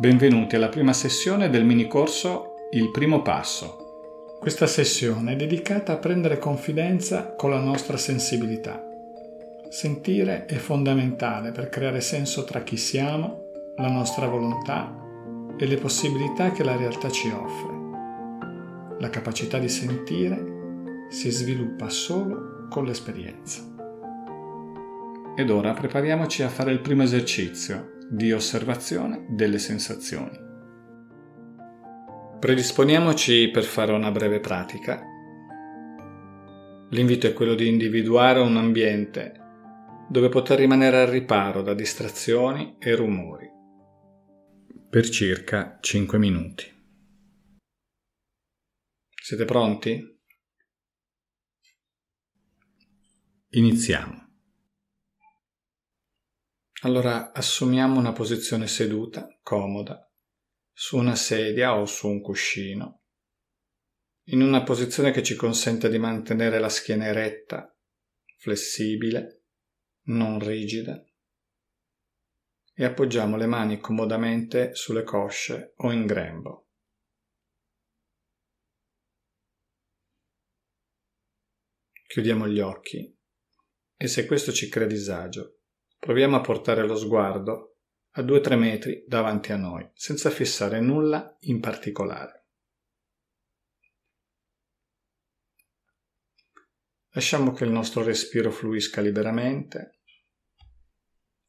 Benvenuti alla prima sessione del mini corso Il primo passo. Questa sessione è dedicata a prendere confidenza con la nostra sensibilità. Sentire è fondamentale per creare senso tra chi siamo, la nostra volontà e le possibilità che la realtà ci offre. La capacità di sentire si sviluppa solo con l'esperienza. Ed ora prepariamoci a fare il primo esercizio di osservazione delle sensazioni. Predisponiamoci per fare una breve pratica. L'invito è quello di individuare un ambiente dove poter rimanere al riparo da distrazioni e rumori per circa 5 minuti. Siete pronti? Iniziamo. Allora assumiamo una posizione seduta, comoda, su una sedia o su un cuscino, in una posizione che ci consente di mantenere la schiena eretta, flessibile, non rigida, e appoggiamo le mani comodamente sulle cosce o in grembo. Chiudiamo gli occhi. E se questo ci crea disagio, Proviamo a portare lo sguardo a 2-3 metri davanti a noi, senza fissare nulla in particolare. Lasciamo che il nostro respiro fluisca liberamente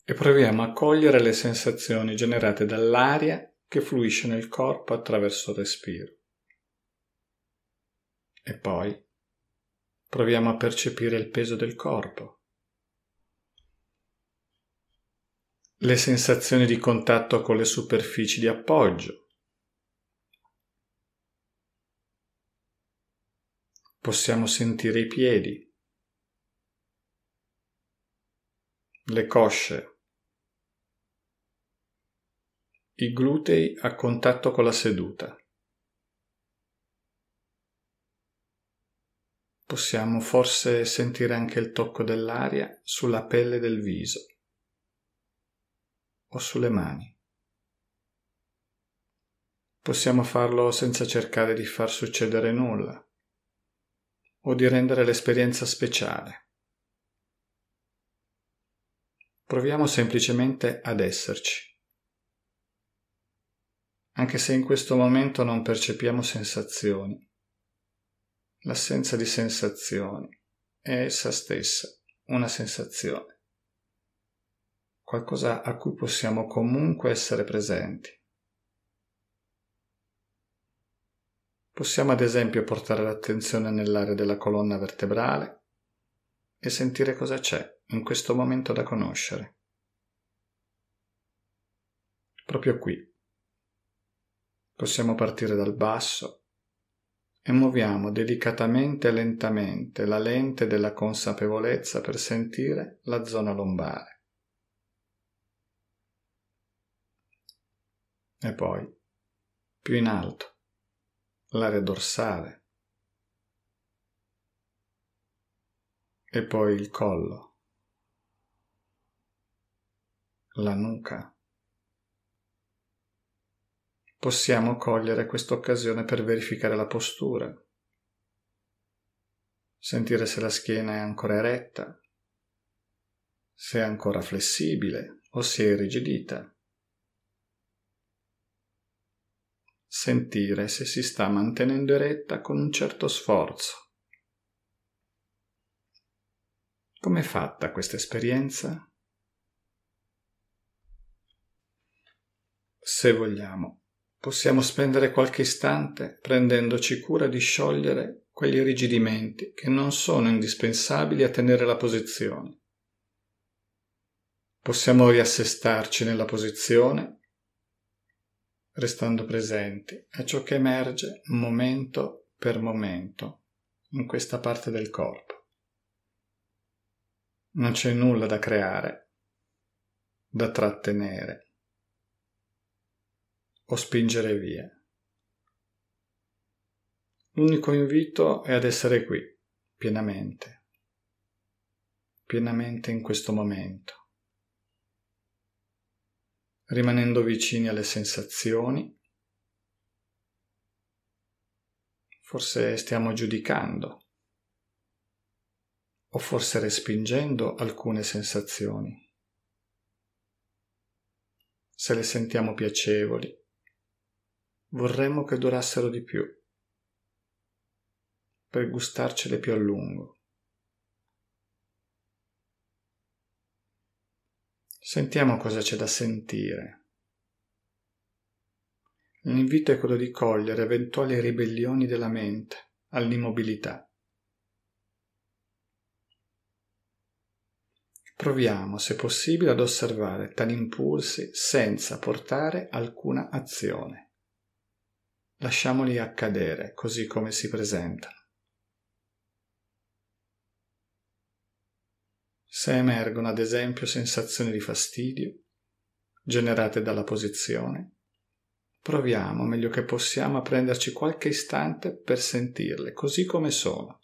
e proviamo a cogliere le sensazioni generate dall'aria che fluisce nel corpo attraverso il respiro. E poi proviamo a percepire il peso del corpo le sensazioni di contatto con le superfici di appoggio. Possiamo sentire i piedi, le cosce, i glutei a contatto con la seduta. Possiamo forse sentire anche il tocco dell'aria sulla pelle del viso o sulle mani. Possiamo farlo senza cercare di far succedere nulla o di rendere l'esperienza speciale. Proviamo semplicemente ad esserci. Anche se in questo momento non percepiamo sensazioni, l'assenza di sensazioni è essa stessa una sensazione qualcosa a cui possiamo comunque essere presenti. Possiamo ad esempio portare l'attenzione nell'area della colonna vertebrale e sentire cosa c'è in questo momento da conoscere. Proprio qui. Possiamo partire dal basso e muoviamo delicatamente e lentamente la lente della consapevolezza per sentire la zona lombare. E poi più in alto l'area dorsale e poi il collo, la nuca. Possiamo cogliere questa occasione per verificare la postura, sentire se la schiena è ancora eretta, se è ancora flessibile o si è irrigidita. Sentire se si sta mantenendo eretta con un certo sforzo. Com'è fatta questa esperienza? Se vogliamo, possiamo spendere qualche istante prendendoci cura di sciogliere quegli irrigidimenti che non sono indispensabili a tenere la posizione. Possiamo riassestarci nella posizione restando presenti a ciò che emerge momento per momento in questa parte del corpo. Non c'è nulla da creare, da trattenere o spingere via. L'unico invito è ad essere qui, pienamente, pienamente in questo momento rimanendo vicini alle sensazioni. Forse stiamo giudicando o forse respingendo alcune sensazioni. Se le sentiamo piacevoli, vorremmo che durassero di più, per gustarcele più a lungo. Sentiamo cosa c'è da sentire. L'invito è quello di cogliere eventuali ribellioni della mente all'immobilità. Proviamo, se possibile, ad osservare tali impulsi senza portare alcuna azione. Lasciamoli accadere così come si presentano. Se emergono ad esempio sensazioni di fastidio generate dalla posizione, proviamo meglio che possiamo a prenderci qualche istante per sentirle così come sono.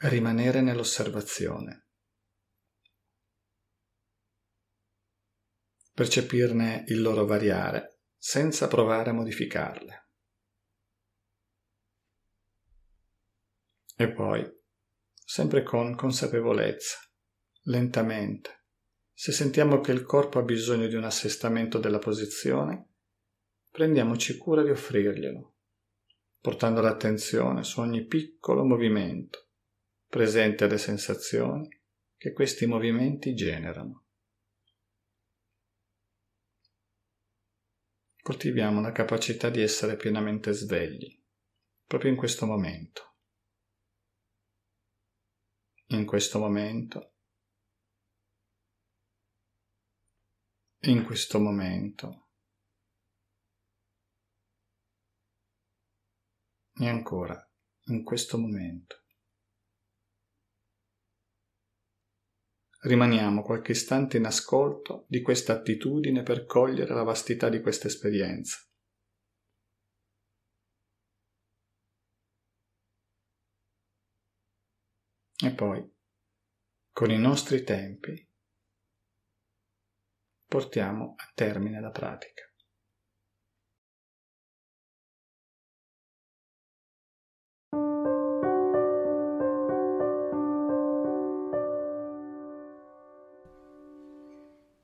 Rimanere nell'osservazione. Percepirne il loro variare senza provare a modificarle. E poi sempre con consapevolezza, lentamente. Se sentiamo che il corpo ha bisogno di un assestamento della posizione, prendiamoci cura di offrirglielo, portando l'attenzione su ogni piccolo movimento, presente alle sensazioni che questi movimenti generano. Coltiviamo la capacità di essere pienamente svegli, proprio in questo momento in questo momento, in questo momento e ancora in questo momento. Rimaniamo qualche istante in ascolto di questa attitudine per cogliere la vastità di questa esperienza. E poi, con i nostri tempi, portiamo a termine la pratica.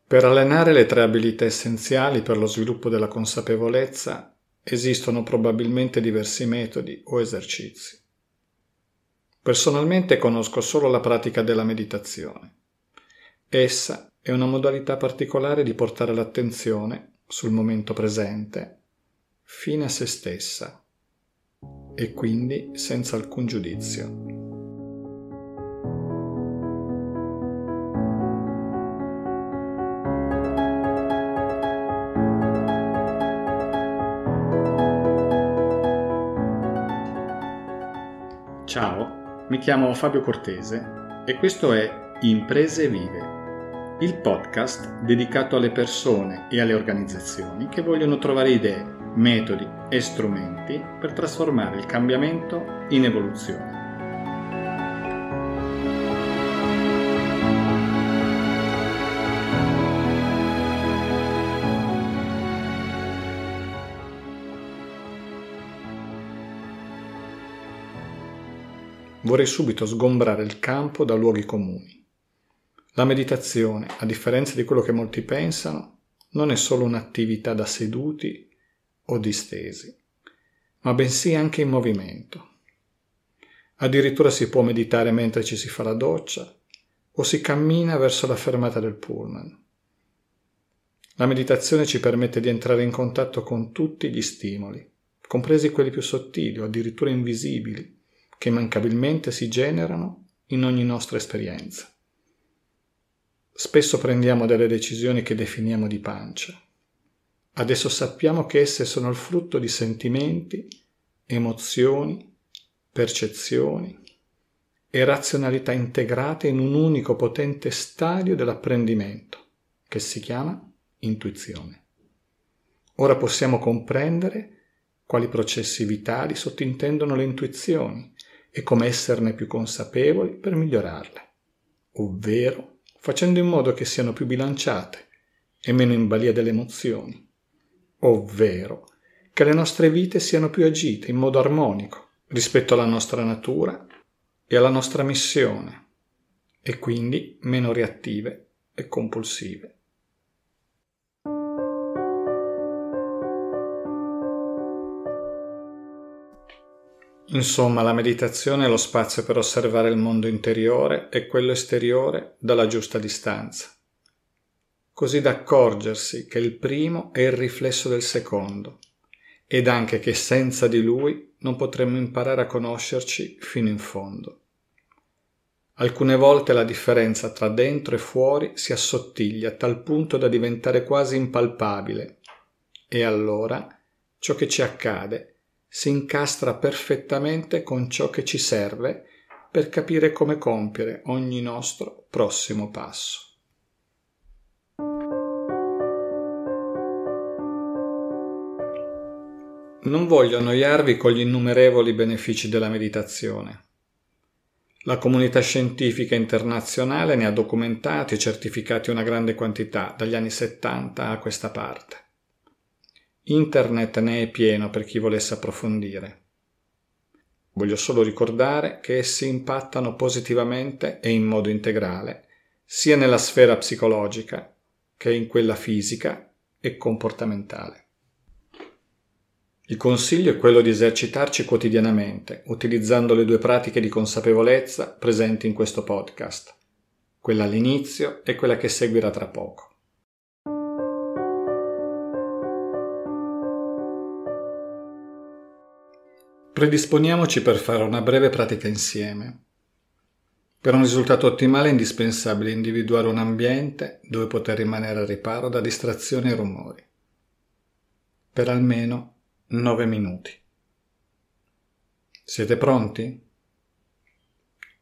Per allenare le tre abilità essenziali per lo sviluppo della consapevolezza esistono probabilmente diversi metodi o esercizi. Personalmente conosco solo la pratica della meditazione. Essa è una modalità particolare di portare l'attenzione sul momento presente, fine a se stessa e quindi senza alcun giudizio. Mi chiamo Fabio Cortese e questo è Imprese Vive, il podcast dedicato alle persone e alle organizzazioni che vogliono trovare idee, metodi e strumenti per trasformare il cambiamento in evoluzione. Vorrei subito sgombrare il campo da luoghi comuni. La meditazione, a differenza di quello che molti pensano, non è solo un'attività da seduti o distesi, ma bensì anche in movimento. Addirittura si può meditare mentre ci si fa la doccia o si cammina verso la fermata del pullman. La meditazione ci permette di entrare in contatto con tutti gli stimoli, compresi quelli più sottili o addirittura invisibili, che immancabilmente si generano in ogni nostra esperienza. Spesso prendiamo delle decisioni che definiamo di pancia. Adesso sappiamo che esse sono il frutto di sentimenti, emozioni, percezioni e razionalità integrate in un unico potente stadio dell'apprendimento, che si chiama intuizione. Ora possiamo comprendere quali processi vitali sottintendono le intuizioni e come esserne più consapevoli per migliorarle, ovvero facendo in modo che siano più bilanciate e meno in balia delle emozioni, ovvero che le nostre vite siano più agite in modo armonico rispetto alla nostra natura e alla nostra missione e quindi meno reattive e compulsive. Insomma, la meditazione è lo spazio per osservare il mondo interiore e quello esteriore dalla giusta distanza, così da accorgersi che il primo è il riflesso del secondo ed anche che senza di lui non potremmo imparare a conoscerci fino in fondo. Alcune volte la differenza tra dentro e fuori si assottiglia a tal punto da diventare quasi impalpabile e allora ciò che ci accade si incastra perfettamente con ciò che ci serve per capire come compiere ogni nostro prossimo passo. Non voglio annoiarvi con gli innumerevoli benefici della meditazione. La comunità scientifica internazionale ne ha documentati e certificati una grande quantità dagli anni 70 a questa parte. Internet ne è pieno per chi volesse approfondire. Voglio solo ricordare che essi impattano positivamente e in modo integrale sia nella sfera psicologica che in quella fisica e comportamentale. Il consiglio è quello di esercitarci quotidianamente, utilizzando le due pratiche di consapevolezza presenti in questo podcast, quella all'inizio e quella che seguirà tra poco. Predisponiamoci per fare una breve pratica insieme. Per un risultato ottimale è indispensabile individuare un ambiente dove poter rimanere al riparo da distrazioni e rumori. Per almeno 9 minuti. Siete pronti?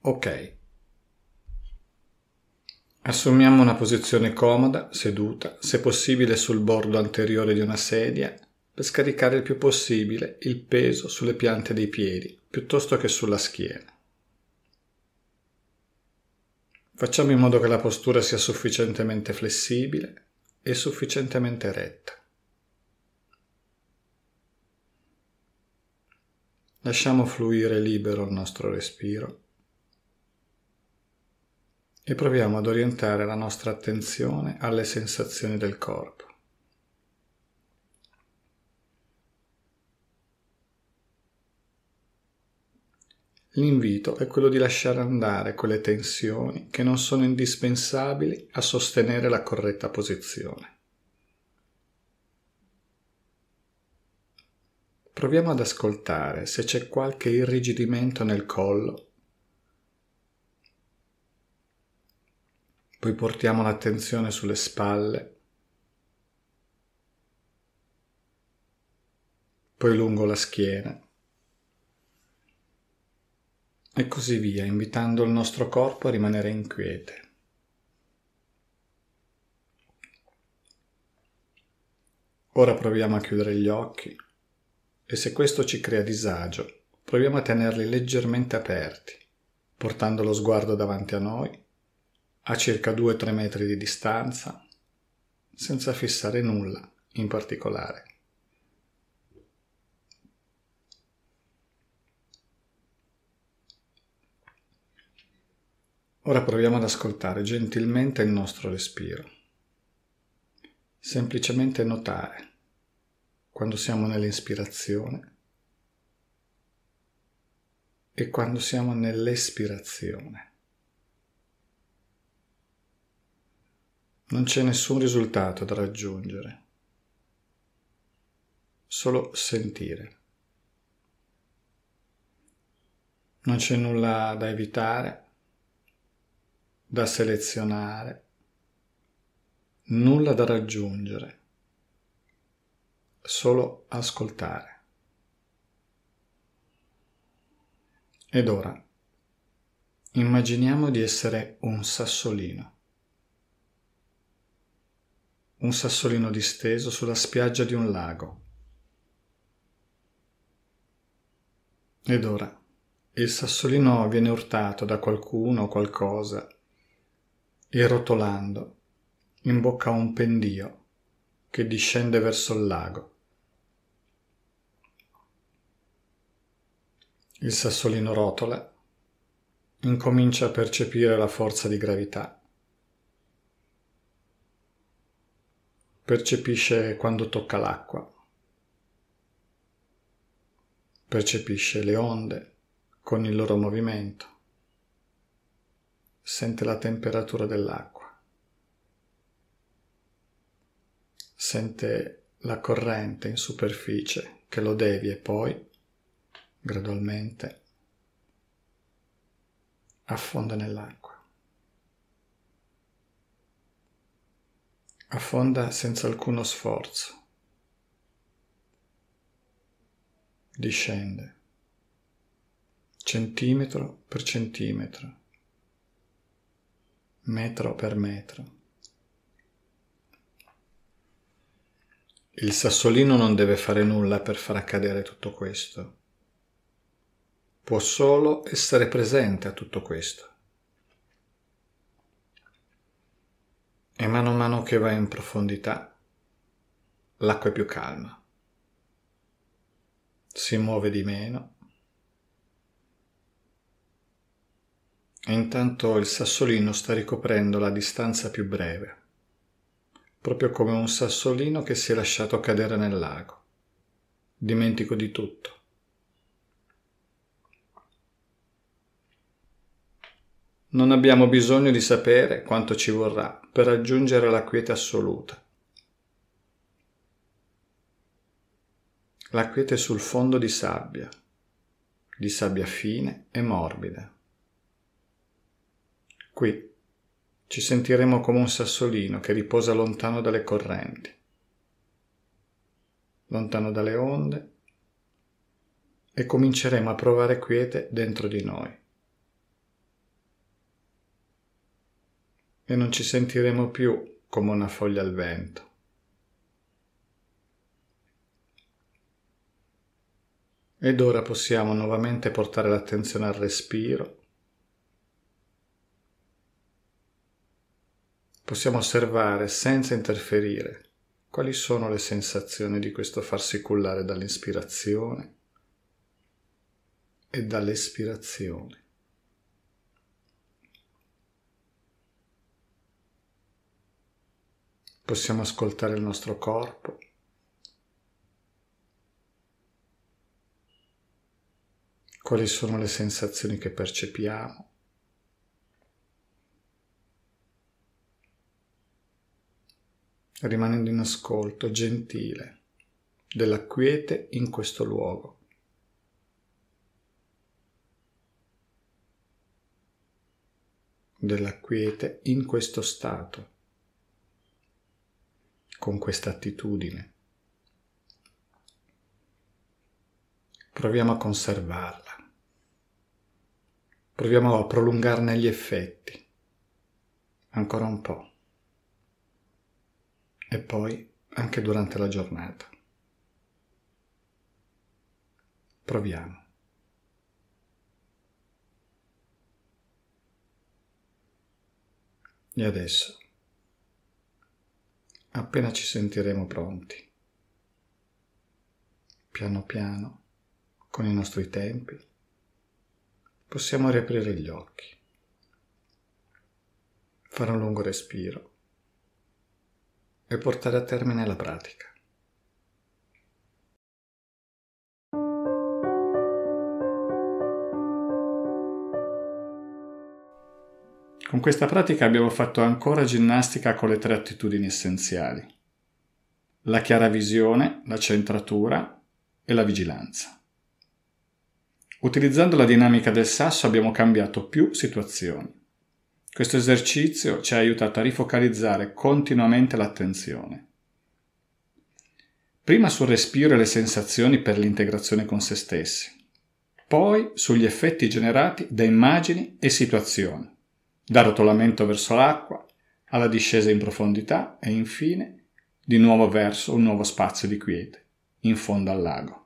Ok. Assumiamo una posizione comoda, seduta, se possibile sul bordo anteriore di una sedia per scaricare il più possibile il peso sulle piante dei piedi piuttosto che sulla schiena. Facciamo in modo che la postura sia sufficientemente flessibile e sufficientemente retta. Lasciamo fluire libero il nostro respiro e proviamo ad orientare la nostra attenzione alle sensazioni del corpo. L'invito è quello di lasciare andare quelle tensioni che non sono indispensabili a sostenere la corretta posizione. Proviamo ad ascoltare se c'è qualche irrigidimento nel collo. Poi portiamo l'attenzione sulle spalle, poi lungo la schiena e così via, invitando il nostro corpo a rimanere inquiete. Ora proviamo a chiudere gli occhi e se questo ci crea disagio, proviamo a tenerli leggermente aperti, portando lo sguardo davanti a noi, a circa 2-3 metri di distanza, senza fissare nulla in particolare. Ora proviamo ad ascoltare gentilmente il nostro respiro. Semplicemente notare quando siamo nell'ispirazione e quando siamo nell'espirazione. Non c'è nessun risultato da raggiungere, solo sentire. Non c'è nulla da evitare da selezionare, nulla da raggiungere, solo ascoltare. Ed ora immaginiamo di essere un sassolino, un sassolino disteso sulla spiaggia di un lago. Ed ora il sassolino viene urtato da qualcuno o qualcosa e rotolando in bocca a un pendio che discende verso il lago. Il sassolino rotola, incomincia a percepire la forza di gravità. Percepisce quando tocca l'acqua. Percepisce le onde con il loro movimento. Sente la temperatura dell'acqua. Sente la corrente in superficie che lo devia e poi, gradualmente, affonda nell'acqua. Affonda senza alcuno sforzo. Discende centimetro per centimetro, metro per metro. Il sassolino non deve fare nulla per far accadere tutto questo. Può solo essere presente a tutto questo. E mano a mano che va in profondità, l'acqua è più calma. Si muove di meno. E intanto il sassolino sta ricoprendo la distanza più breve proprio come un sassolino che si è lasciato cadere nel lago. Dimentico di tutto. Non abbiamo bisogno di sapere quanto ci vorrà per raggiungere la quiete assoluta. La quiete sul fondo di sabbia, di sabbia fine e morbida. Qui ci sentiremo come un sassolino che riposa lontano dalle correnti, lontano dalle onde, e cominceremo a provare quiete dentro di noi. E non ci sentiremo più come una foglia al vento. Ed ora possiamo nuovamente portare l'attenzione al respiro possiamo osservare senza interferire quali sono le sensazioni di questo farsi cullare dall'ispirazione e dall'espirazione. Possiamo ascoltare il nostro corpo. Quali sono le sensazioni che percepiamo? Rimanendo in ascolto gentile della quiete in questo luogo. della quiete in questo stato, con questa attitudine. Proviamo a conservarla, proviamo a prolungarne gli effetti, ancora un po' e poi anche durante la giornata. Proviamo. E adesso, appena ci sentiremo pronti, piano piano, con i nostri tempi, possiamo riaprire gli occhi, fare un lungo respiro e portare a termine la pratica. Con questa pratica abbiamo fatto ancora ginnastica con le tre attitudini essenziali. La chiara visione, la centratura e la vigilanza. Utilizzando la dinamica del sasso abbiamo cambiato più situazioni. Questo esercizio ci ha aiutato a rifocalizzare continuamente l'attenzione. Prima sul respiro e le sensazioni per l'integrazione con se stessi, poi sugli effetti generati da immagini e situazioni, dal rotolamento verso l'acqua alla discesa in profondità e infine di nuovo verso un nuovo spazio di quiete, in fondo al lago.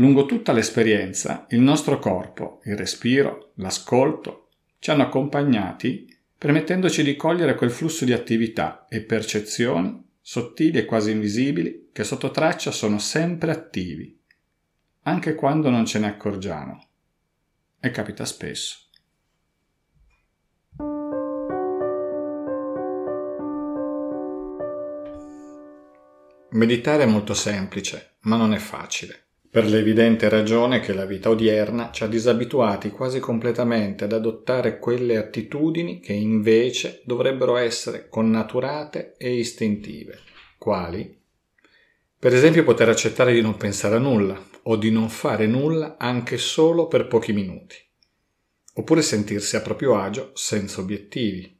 Lungo tutta l'esperienza, il nostro corpo, il respiro, l'ascolto, ci hanno accompagnati permettendoci di cogliere quel flusso di attività e percezioni sottili e quasi invisibili che sotto traccia sono sempre attivi, anche quando non ce ne accorgiamo. E capita spesso. Meditare è molto semplice, ma non è facile, per l'evidente ragione che la vita odierna ci ha disabituati quasi completamente ad adottare quelle attitudini che invece dovrebbero essere connaturate e istintive. Quali? Per esempio poter accettare di non pensare a nulla o di non fare nulla anche solo per pochi minuti. Oppure sentirsi a proprio agio senza obiettivi,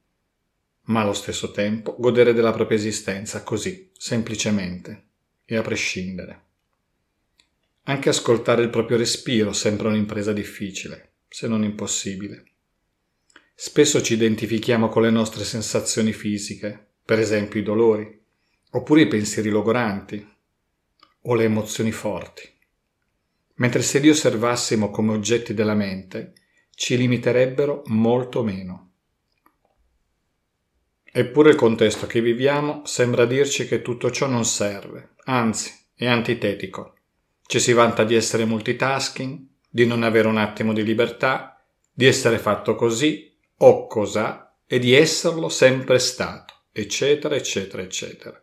ma allo stesso tempo godere della propria esistenza così, semplicemente e a prescindere. Anche ascoltare il proprio respiro sembra un'impresa difficile, se non impossibile. Spesso ci identifichiamo con le nostre sensazioni fisiche, per esempio i dolori, oppure i pensieri logoranti o le emozioni forti. Mentre se li osservassimo come oggetti della mente, ci limiterebbero molto meno. Eppure il contesto che viviamo sembra dirci che tutto ciò non serve, anzi è antitetico. Ci si vanta di essere multitasking, di non avere un attimo di libertà, di essere fatto così o cos'ha e di esserlo sempre stato, eccetera, eccetera, eccetera.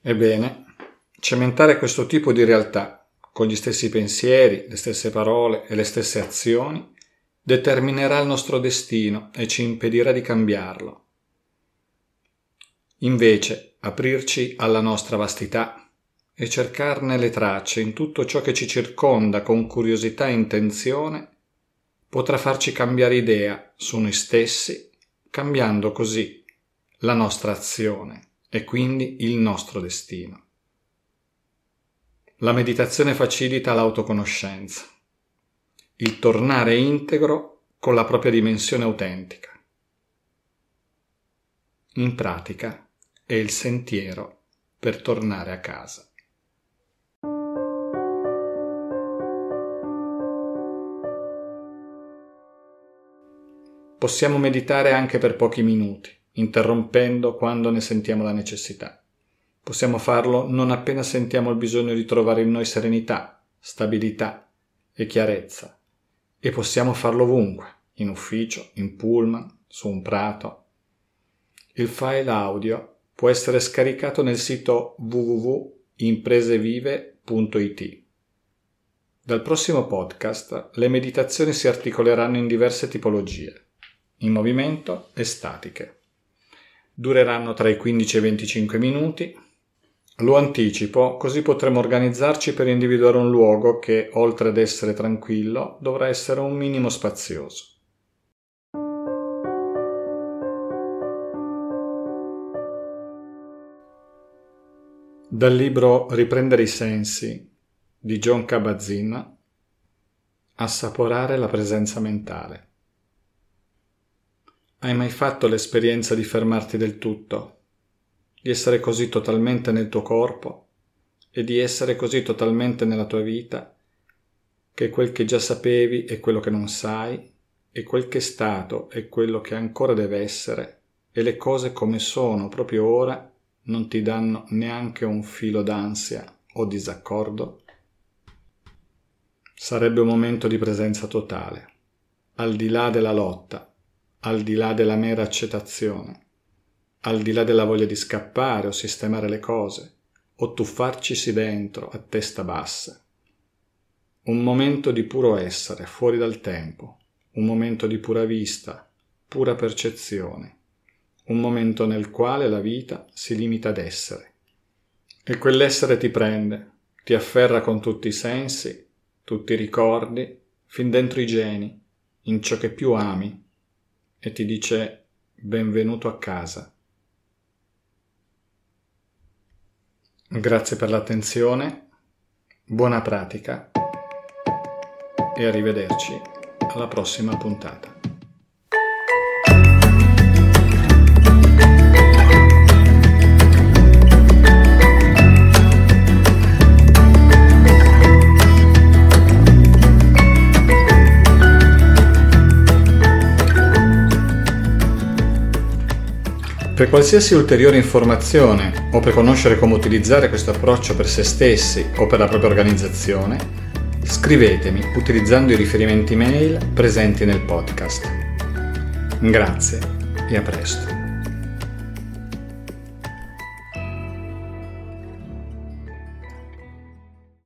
Ebbene, cementare questo tipo di realtà con gli stessi pensieri, le stesse parole e le stesse azioni determinerà il nostro destino e ci impedirà di cambiarlo. Invece, aprirci alla nostra vastità e cercarne le tracce in tutto ciò che ci circonda con curiosità e intenzione potrà farci cambiare idea su noi stessi, cambiando così la nostra azione e quindi il nostro destino. La meditazione facilita l'autoconoscenza il tornare integro con la propria dimensione autentica. In pratica è il sentiero per tornare a casa. Possiamo meditare anche per pochi minuti, interrompendo quando ne sentiamo la necessità. Possiamo farlo non appena sentiamo il bisogno di trovare in noi serenità, stabilità e chiarezza e possiamo farlo ovunque, in ufficio, in pullman, su un prato. Il file audio può essere scaricato nel sito www.impresevive.it. Dal prossimo podcast le meditazioni si articoleranno in diverse tipologie, in movimento e statiche. Dureranno tra i 15 e i 25 minuti lo anticipo, così potremo organizzarci per individuare un luogo che, oltre ad essere tranquillo, dovrà essere un minimo spazioso. Dal libro Riprendere i sensi di John Kabat-Zinn Assaporare la presenza mentale. Hai mai fatto l'esperienza di fermarti del tutto? Di essere così totalmente nel tuo corpo? E di essere così totalmente nella tua vita? Che quel che già sapevi è quello che non sai e quel che è stato è quello che ancora deve essere e le cose come sono proprio ora non ti danno neanche un filo d'ansia o disaccordo? Sarebbe un momento di presenza totale, al di là della lotta, al di là della mera accettazione al di là della voglia di scappare o sistemare le cose, o tuffarcisi dentro a testa bassa. Un momento di puro essere, fuori dal tempo, un momento di pura vista, pura percezione, un momento nel quale la vita si limita ad essere. E quell'essere ti prende, ti afferra con tutti i sensi, tutti i ricordi, fin dentro i geni, in ciò che più ami, e ti dice benvenuto a casa. Grazie per l'attenzione, buona pratica e arrivederci alla prossima puntata. Per qualsiasi ulteriore informazione o per conoscere come utilizzare questo approccio per se stessi o per la propria organizzazione, scrivetemi utilizzando i riferimenti mail presenti nel podcast. Grazie e a presto.